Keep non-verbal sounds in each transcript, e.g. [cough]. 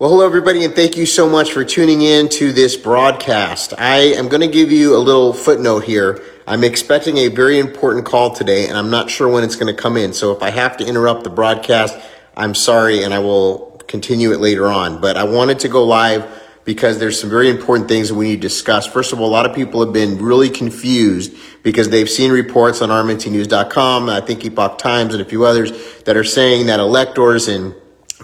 Well, hello, everybody, and thank you so much for tuning in to this broadcast. I am going to give you a little footnote here. I'm expecting a very important call today, and I'm not sure when it's going to come in. So if I have to interrupt the broadcast, I'm sorry, and I will continue it later on. But I wanted to go live because there's some very important things that we need to discuss. First of all, a lot of people have been really confused because they've seen reports on RMNTnews.com, I think Epoch Times, and a few others that are saying that electors in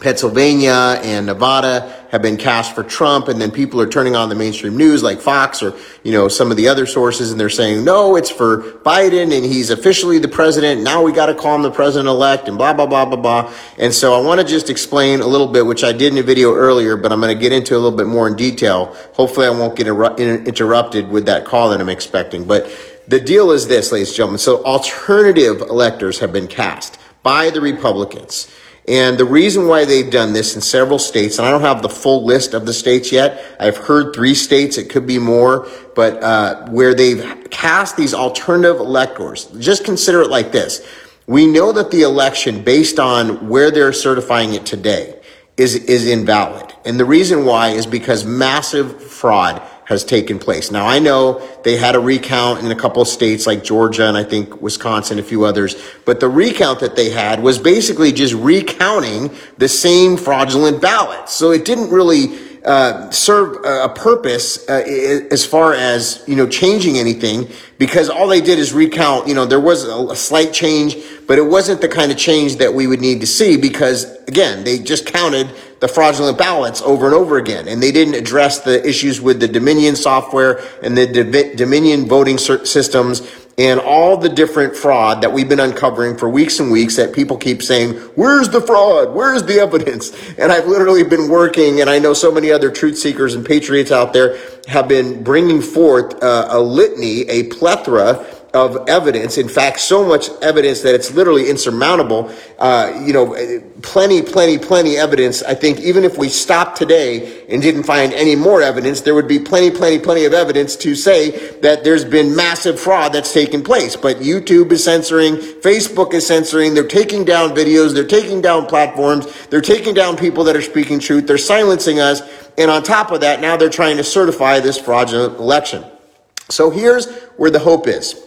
Pennsylvania and Nevada have been cast for Trump, and then people are turning on the mainstream news like Fox or you know some of the other sources, and they're saying no, it's for Biden, and he's officially the president. Now we got to call him the president elect, and blah blah blah blah blah. And so I want to just explain a little bit, which I did in a video earlier, but I'm going to get into a little bit more in detail. Hopefully, I won't get interrupted with that call that I'm expecting. But the deal is this, ladies and gentlemen. So alternative electors have been cast by the Republicans. And the reason why they've done this in several states, and I don't have the full list of the states yet. I've heard three states, it could be more, but uh, where they've cast these alternative electors. Just consider it like this. We know that the election, based on where they're certifying it today, is, is invalid. And the reason why is because massive fraud has taken place. Now, I know they had a recount in a couple of states like Georgia and I think Wisconsin, a few others, but the recount that they had was basically just recounting the same fraudulent ballots. So it didn't really uh, serve a purpose uh, as far as you know changing anything because all they did is recount you know there was a, a, slight change but it wasn't the kind of change that we would need to see because again they just counted the fraudulent ballots over and over again and they didn't address the issues with the dominion software and the dominion voting systems and all the different fraud that we've been uncovering for weeks and weeks that people keep saying, where's the fraud? Where's the evidence? And I've literally been working, and I know so many other truth seekers and patriots out there have been bringing forth uh, a litany, a plethora of evidence. In fact, so much evidence that it's literally insurmountable. Uh, you know, plenty, plenty, plenty evidence. I think even if we stopped today and didn't find any more evidence, there would be plenty, plenty, plenty of evidence to say that there's been massive fraud that's taken place. But YouTube is censoring, Facebook is censoring, they're taking down videos, they're taking down platforms, they're taking down people that are speaking truth, they're silencing us. And on top of that, now they're trying to certify this fraudulent election. So here's where the hope is.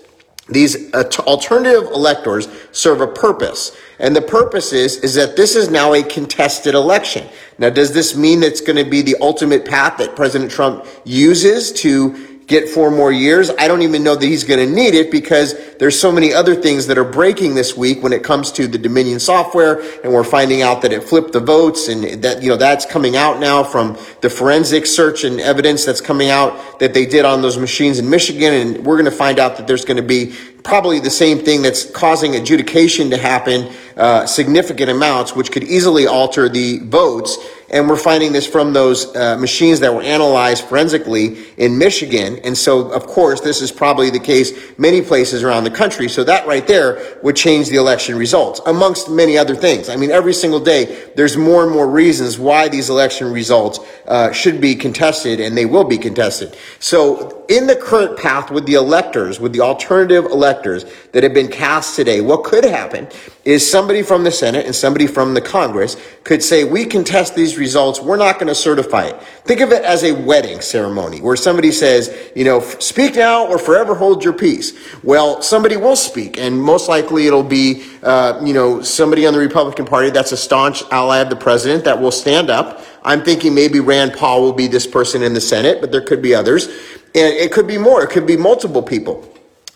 These alternative electors serve a purpose. And the purpose is, is that this is now a contested election. Now, does this mean it's going to be the ultimate path that President Trump uses to get four more years. I don't even know that he's going to need it because there's so many other things that are breaking this week when it comes to the Dominion software. And we're finding out that it flipped the votes and that, you know, that's coming out now from the forensic search and evidence that's coming out that they did on those machines in Michigan. And we're going to find out that there's going to be probably the same thing that's causing adjudication to happen uh, significant amounts, which could easily alter the votes. And we're finding this from those uh, machines that were analyzed forensically in Michigan. And so, of course, this is probably the case many places around the country. So that right there would change the election results, amongst many other things. I mean, every single day, there's more and more reasons why these election results uh, should be contested, and they will be contested. So in the current path with the electors, with the alternative electors that have been cast today, what could happen is somebody from the Senate and somebody from the Congress could say, we contest these results. We're not going to certify it. Think of it as a wedding ceremony where somebody says, you know, speak now or forever hold your peace. Well, somebody will speak and most likely it'll be, uh, you know, somebody on the Republican Party that's a staunch ally of the president that will stand up. I'm thinking maybe Rand Paul will be this person in the Senate, but there could be others. And it could be more. It could be multiple people.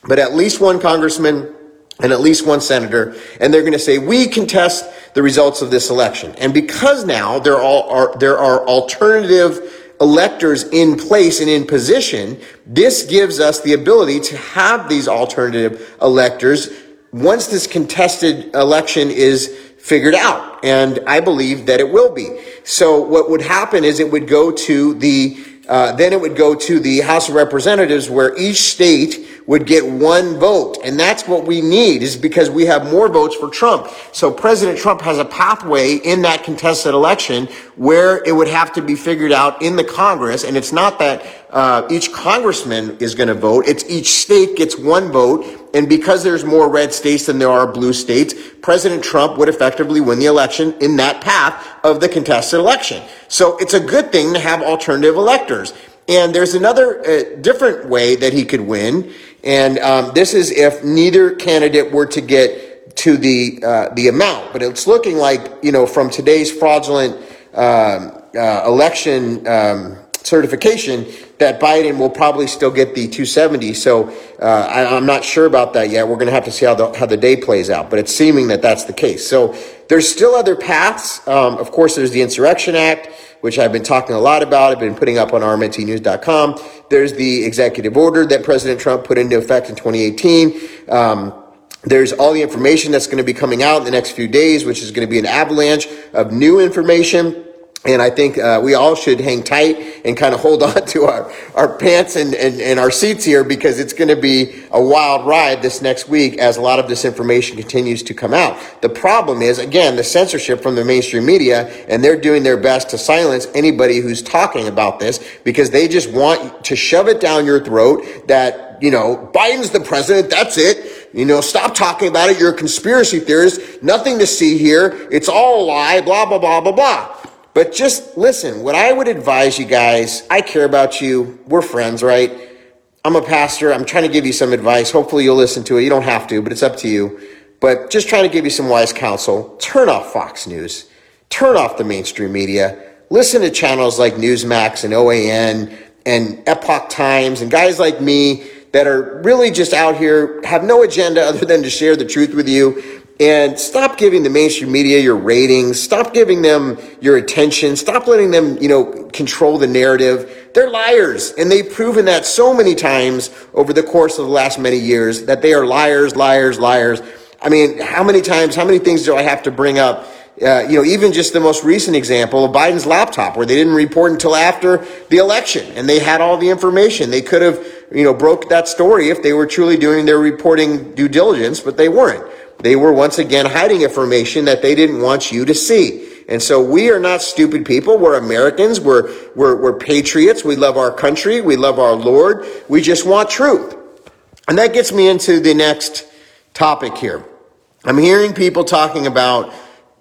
But at least one congressman and at least one senator, and they're going to say, we contest the results of this election. And because now there are, there are alternative electors in place and in position, this gives us the ability to have these alternative electors once this contested election is figured out. And I believe that it will be. So what would happen is it would go to the, uh, then it would go to the House of Representatives where each state would get one vote. And that's what we need is because we have more votes for Trump. So President Trump has a pathway in that contested election where it would have to be figured out in the Congress. And it's not that uh, each congressman is going to vote. It's each state gets one vote and because there's more red states than there are blue states, President Trump would effectively win the election in that path of the contested election. So it's a good thing to have alternative electors. And there's another uh, different way that he could win, and um, this is if neither candidate were to get to the uh, the amount. But it's looking like you know from today's fraudulent um, uh, election um, certification that Biden will probably still get the 270. So uh, I, am not sure about that yet. We're going to have to see how the how the day plays out. But it's seeming that that's the case. So there's still other paths. Um, of course, there's the Insurrection Act which I've been talking a lot about. I've been putting up on rmntnews.com. There's the executive order that President Trump put into effect in 2018. Um, there's all the information that's going to be coming out in the next few days, which is going to be an avalanche of new information and I think uh, we all should hang tight and kind of hold [laughs] on to our, our pants and, and, and our seats here because it's going to be a wild ride this next week as a lot of this information continues to come out. The problem is, again, the censorship from the mainstream media, and they're doing their best to silence anybody who's talking about this because they just want to shove it down your throat that, you know, Biden's the president, that's it. You know, stop talking about it. You're a conspiracy theorist. Nothing to see here. It's all a lie, blah, blah, blah, blah, blah. But just listen, what I would advise you guys, I care about you. We're friends, right? I'm a pastor. I'm trying to give you some advice. Hopefully you'll listen to it. You don't have to, but it's up to you. But just trying to give you some wise counsel. Turn off Fox News. Turn off the mainstream media. Listen to channels like Newsmax and OAN and Epoch Times and guys like me that are really just out here, have no agenda [laughs] other than to share the truth with you and stop giving the mainstream media your ratings. Stop giving them your attention. Stop letting them, you know, control the narrative. They're liars. And they've proven that so many times over the course of the last many years that they are liars, liars, liars. I mean, how many times, how many things do I have to bring up? Uh, you know, even just the most recent example of Biden's laptop, where they didn't report until after the election, and they had all the information. They could have, you know, broke that story if they were truly doing their reporting due diligence, but they weren't. They were once again hiding information that they didn't want you to see. And so we are not stupid people. We're Americans. We're, we're, we're patriots. We love our country. We love our Lord. We just want truth. And that gets me into the next topic here. I'm hearing people talking about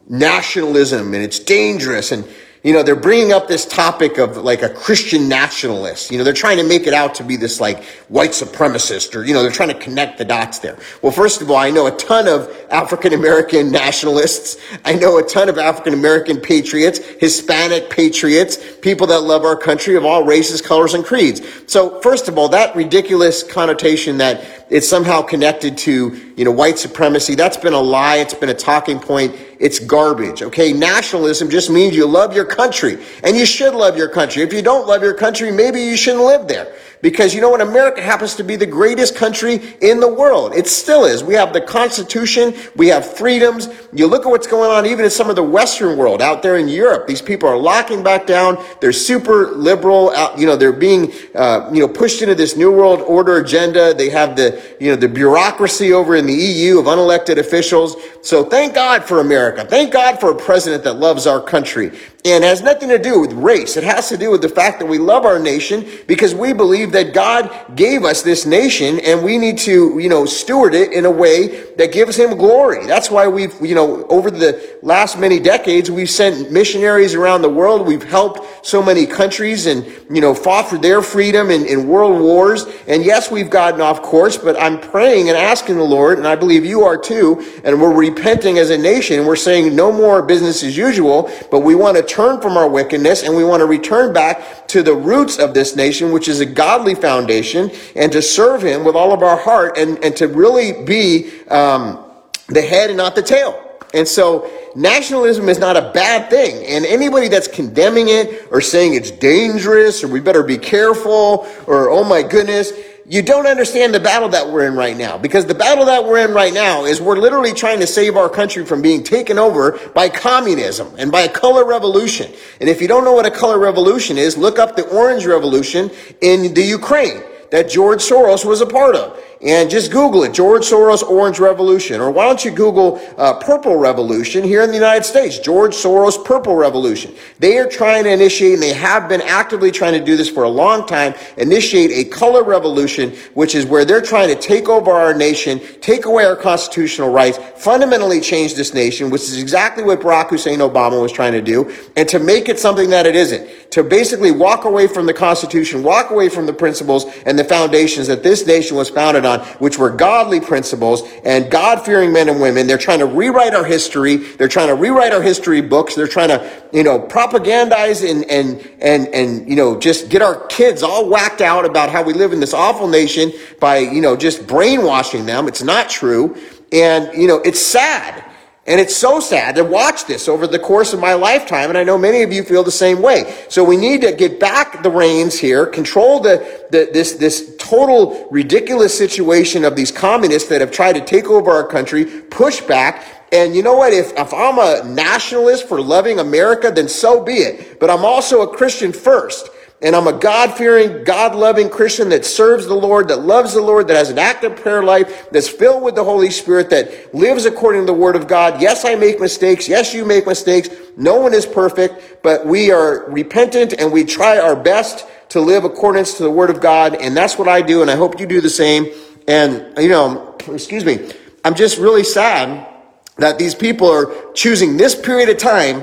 nationalism and it's dangerous and you know, they're bringing up this topic of like a Christian nationalist. You know, they're trying to make it out to be this like white supremacist or, you know, they're trying to connect the dots there. Well, first of all, I know a ton of African American [laughs] nationalists. I know a ton of African American patriots, Hispanic patriots, people that love our country of all races, colors, and creeds. So, first of all, that ridiculous connotation that it's somehow connected to, you know, white supremacy, that's been a lie. It's been a talking point it's garbage. Okay. Nationalism just means you love your country and you should love your country. If you don't love your country, maybe you shouldn't live there. Because you know what? America happens to be the greatest country in the world. It still is. We have the Constitution. We have freedoms. You look at what's going on even in some of the Western world out there in Europe. These people are locking back down. They're super liberal. You know, they're being, uh, you know, pushed into this new world order agenda. They have the, you know, the bureaucracy over in the EU of unelected officials. So thank God for America. Thank God for a president that loves our country and has nothing to do with race. It has to do with the fact that we love our nation because we believe that God gave us this nation and we need to, you know, steward it in a way that gives him glory. That's why we've, you know, over the last many decades, we've sent missionaries around the world. We've helped so many countries and, you know, fought for their freedom in, in world wars. And yes, we've gotten off course, but I'm praying and asking the Lord, and I believe you are too, and we're repenting as a nation. We're saying no more business as usual, but we want to turn from our wickedness and we want to return back to the roots of this nation, which is a godly foundation, and to serve Him with all of our heart and, and to really be um, the head and not the tail. And so nationalism is not a bad thing. And anybody that's condemning it or saying it's dangerous or we better be careful or oh my goodness, you don't understand the battle that we're in right now. Because the battle that we're in right now is we're literally trying to save our country from being taken over by communism and by a color revolution. And if you don't know what a color revolution is, look up the orange revolution in the Ukraine that George Soros was a part of. And just Google it, George Soros Orange Revolution. Or why don't you Google uh, Purple Revolution here in the United States, George Soros Purple Revolution. They are trying to initiate, and they have been actively trying to do this for a long time, initiate a color revolution, which is where they're trying to take over our nation, take away our constitutional rights, fundamentally change this nation, which is exactly what Barack Hussein Obama was trying to do, and to make it something that it isn't. To basically walk away from the Constitution, walk away from the principles and the foundations that this nation was founded on, which were godly principles and God fearing men and women. They're trying to rewrite our history. They're trying to rewrite our history books. They're trying to, you know, propagandize and, and, and, and, you know, just get our kids all whacked out about how we live in this awful nation by, you know, just brainwashing them. It's not true. And, you know, it's sad. And it's so sad to watch this over the course of my lifetime, and I know many of you feel the same way. So we need to get back the reins here, control the, the this this total ridiculous situation of these communists that have tried to take over our country, push back. And you know what? If if I'm a nationalist for loving America, then so be it. But I'm also a Christian first. And I'm a God fearing, God loving Christian that serves the Lord, that loves the Lord, that has an active prayer life, that's filled with the Holy Spirit, that lives according to the Word of God. Yes, I make mistakes. Yes, you make mistakes. No one is perfect, but we are repentant and we try our best to live accordance to the Word of God. And that's what I do. And I hope you do the same. And, you know, excuse me, I'm just really sad that these people are choosing this period of time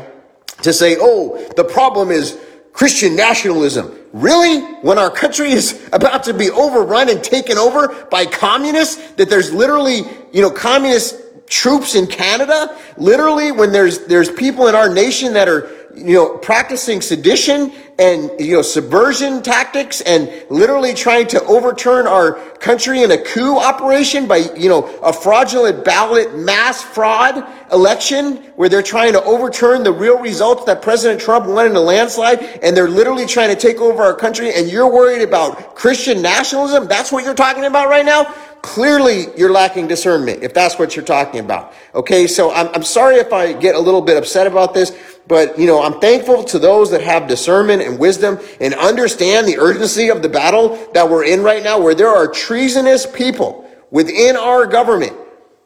to say, oh, the problem is Christian nationalism. Really? When our country is [laughs] about to be overrun and taken over by communists, that there's literally, you know, communist troops in Canada? Literally, when there's there's people in our nation that are you know, practicing sedition and, you know, subversion tactics and literally trying to overturn our country in a coup operation by, you know, a fraudulent ballot mass fraud election where they're trying to overturn the real results that President Trump won in a landslide and they're literally trying to take over our country and you're worried about Christian nationalism? That's what you're talking about right now? Clearly, you're lacking discernment if that's what you're talking about. Okay, so I'm, I'm sorry if I get a little bit upset about this, but you know, I'm thankful to those that have discernment and wisdom and understand the urgency of the battle that we're in right now, where there are treasonous people within our government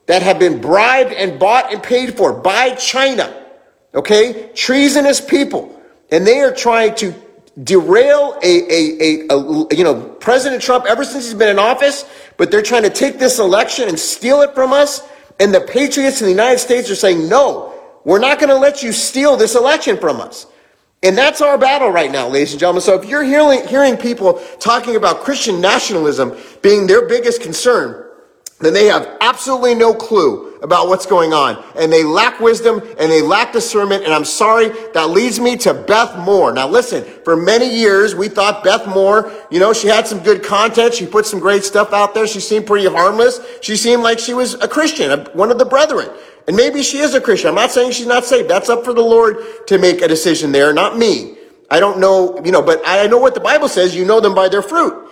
that have been bribed and bought and paid for by China. Okay, treasonous people, and they are trying to derail a, a, a, a, you know President Trump ever since he's been in office, but they're trying to take this election and steal it from us. And the patriots in the United States are saying, no, we're not going to let you steal this election from us. And that's our battle right now, ladies and gentlemen. So if you're hearing, hearing people talking about Christian nationalism being their biggest concern, then they have absolutely no clue about what's going on. And they lack wisdom and they lack discernment. And I'm sorry, that leads me to Beth Moore. Now listen, for many years, we thought Beth Moore, you know, she had some good content. She put some great stuff out there. She seemed pretty harmless. She seemed like she was a Christian, one of the brethren. And maybe she is a Christian. I'm not saying she's not saved. That's up for the Lord to make a decision there, not me. I don't know, you know, but I know what the Bible says. You know them by their fruit.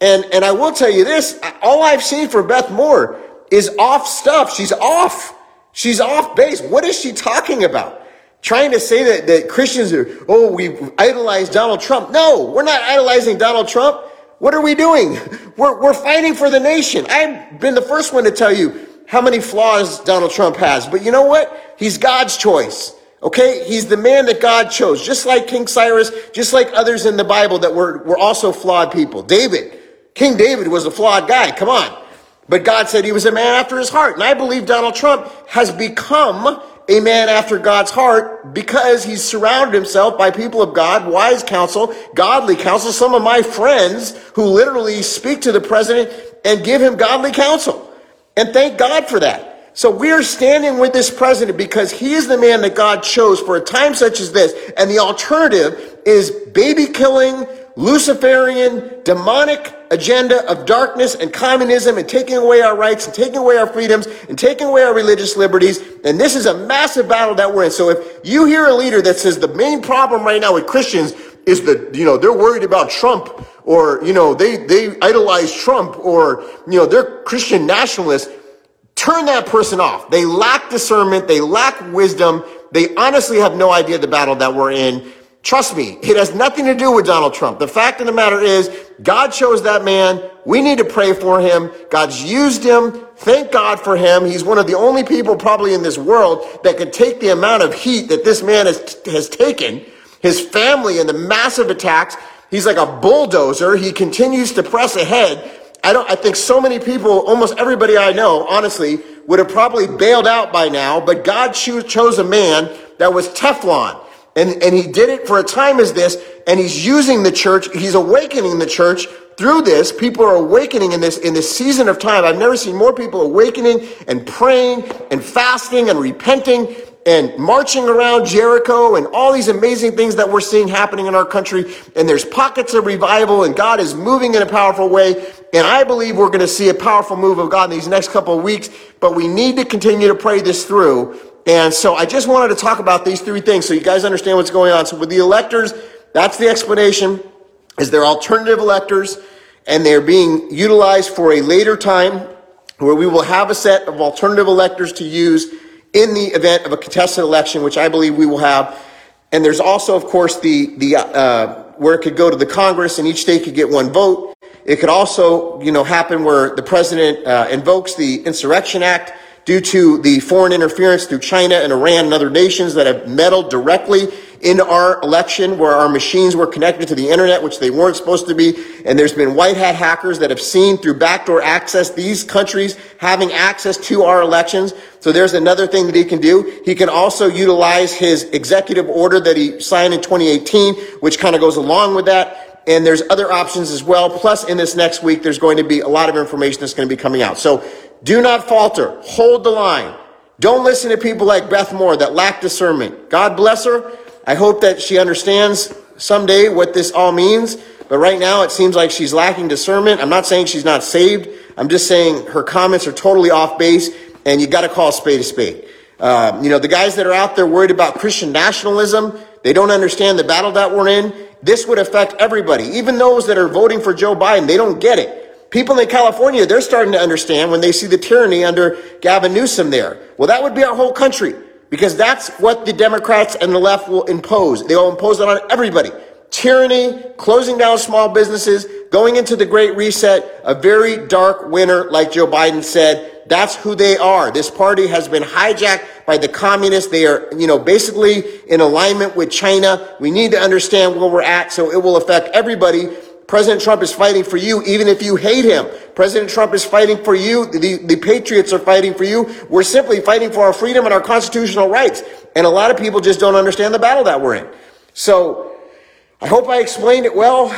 And, and I will tell you this, all I've seen for Beth Moore is off stuff. She's off. She's off base. What is she talking about? Trying to say that, that Christians are, oh, we idolize Donald Trump. No, we're not idolizing Donald Trump. What are we doing? [laughs] We're, we're fighting for the nation. I've been the first one to tell you how many flaws Donald Trump has. But you know what? He's God's choice. Okay? He's the man that God chose. Just like King Cyrus, just like others in the Bible that were, were also flawed people. David. King David was a flawed guy. Come on. But God said he was a man after his heart. And I believe Donald Trump has become a man after God's heart because he's surrounded himself by people of God, wise counsel, godly counsel, some of my friends who literally speak to the president and give him godly counsel. And thank God for that. So we are standing with this president because he is the man that God chose for a time such as this. And the alternative is baby killing, Luciferian, demonic agenda of darkness and communism and taking away our rights and taking away our freedoms and taking away our religious liberties. And this is a massive battle that we're in. So if you hear a leader that says the main problem right now with Christians is that, you know, they're worried about Trump or, you know, they, they idolize Trump or, you know, they're Christian nationalists, turn that person off. They lack discernment. They lack wisdom. They honestly have no idea the battle that we're in. Trust me, it has nothing to do with Donald Trump. The fact of the matter is, God chose that man. We need to pray for him. God's used him. Thank God for him. He's one of the only people probably in this world that could take the amount of heat that this man has, has taken, his family and the massive attacks. He's like a bulldozer. He continues to press ahead. I don't, I think so many people, almost everybody I know, honestly, would have probably bailed out by now, but God chose a man that was Teflon. And, and he did it for a time as this, and he's using the church, he's awakening the church through this. People are awakening in this, in this season of time. I've never seen more people awakening and praying and fasting and repenting and marching around Jericho and all these amazing things that we're seeing happening in our country. And there's pockets of revival and God is moving in a powerful way. And I believe we're going to see a powerful move of God in these next couple of weeks, but we need to continue to pray this through. And so I just wanted to talk about these three things so you guys understand what's going on. So with the electors, that's the explanation is they're alternative electors and they're being utilized for a later time where we will have a set of alternative electors to use in the event of a contested election, which I believe we will have. And there's also, of course, the, the, uh, where it could go to the Congress and each state could get one vote. It could also, you know, happen where the president uh, invokes the Insurrection Act due to the foreign interference through China and Iran and other nations that have meddled directly in our election where our machines were connected to the internet, which they weren't supposed to be. And there's been white hat hackers that have seen through backdoor access these countries having access to our elections. So there's another thing that he can do. He can also utilize his executive order that he signed in 2018, which kind of goes along with that. And there's other options as well. Plus, in this next week, there's going to be a lot of information that's going to be coming out. So do not falter. Hold the line. Don't listen to people like Beth Moore that lack discernment. God bless her. I hope that she understands someday what this all means. But right now, it seems like she's lacking discernment. I'm not saying she's not saved. I'm just saying her comments are totally off base, and you got to call a spade a spade. Uh, you know, the guys that are out there worried about Christian nationalism, they don't understand the battle that we're in. This would affect everybody, even those that are voting for Joe Biden. They don't get it. People in California, they're starting to understand when they see the tyranny under Gavin Newsom there. Well, that would be our whole country because that's what the Democrats and the left will impose. They will impose it on everybody. Tyranny, closing down small businesses, going into the Great Reset, a very dark winter, like Joe Biden said. That's who they are. This party has been hijacked by the communists. They are, you know, basically in alignment with China. We need to understand where we're at so it will affect everybody President Trump is fighting for you, even if you hate him. President Trump is fighting for you. The, the patriots are fighting for you. We're simply fighting for our freedom and our constitutional rights. And a lot of people just don't understand the battle that we're in. So I hope I explained it well.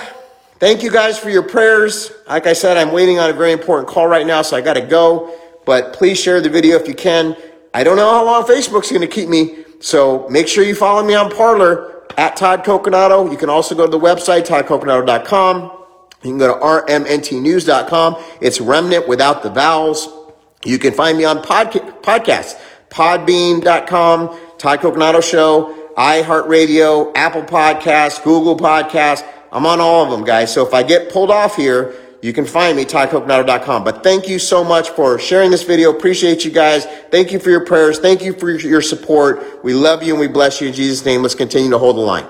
Thank you guys for your prayers. Like I said, I'm waiting on a very important call right now, so I got to go. But please share the video if you can. I don't know how long Facebook's going to keep me. So make sure you follow me on Parler at Todd Coconato. You can also go to the website, toddcoconato.com. You can go to rmntnews.com. It's remnant without the vowels. You can find me on podca- podcasts, podbean.com, Todd Coconato Show, iHeartRadio, Apple Podcasts, Google Podcasts. I'm on all of them, guys. So if I get pulled off here, you can find me, toddcoconato.com. But thank you so much for sharing this video. Appreciate you guys. Thank you for your prayers. Thank you for your support. We love you and we bless you in Jesus' name. Let's continue to hold the line.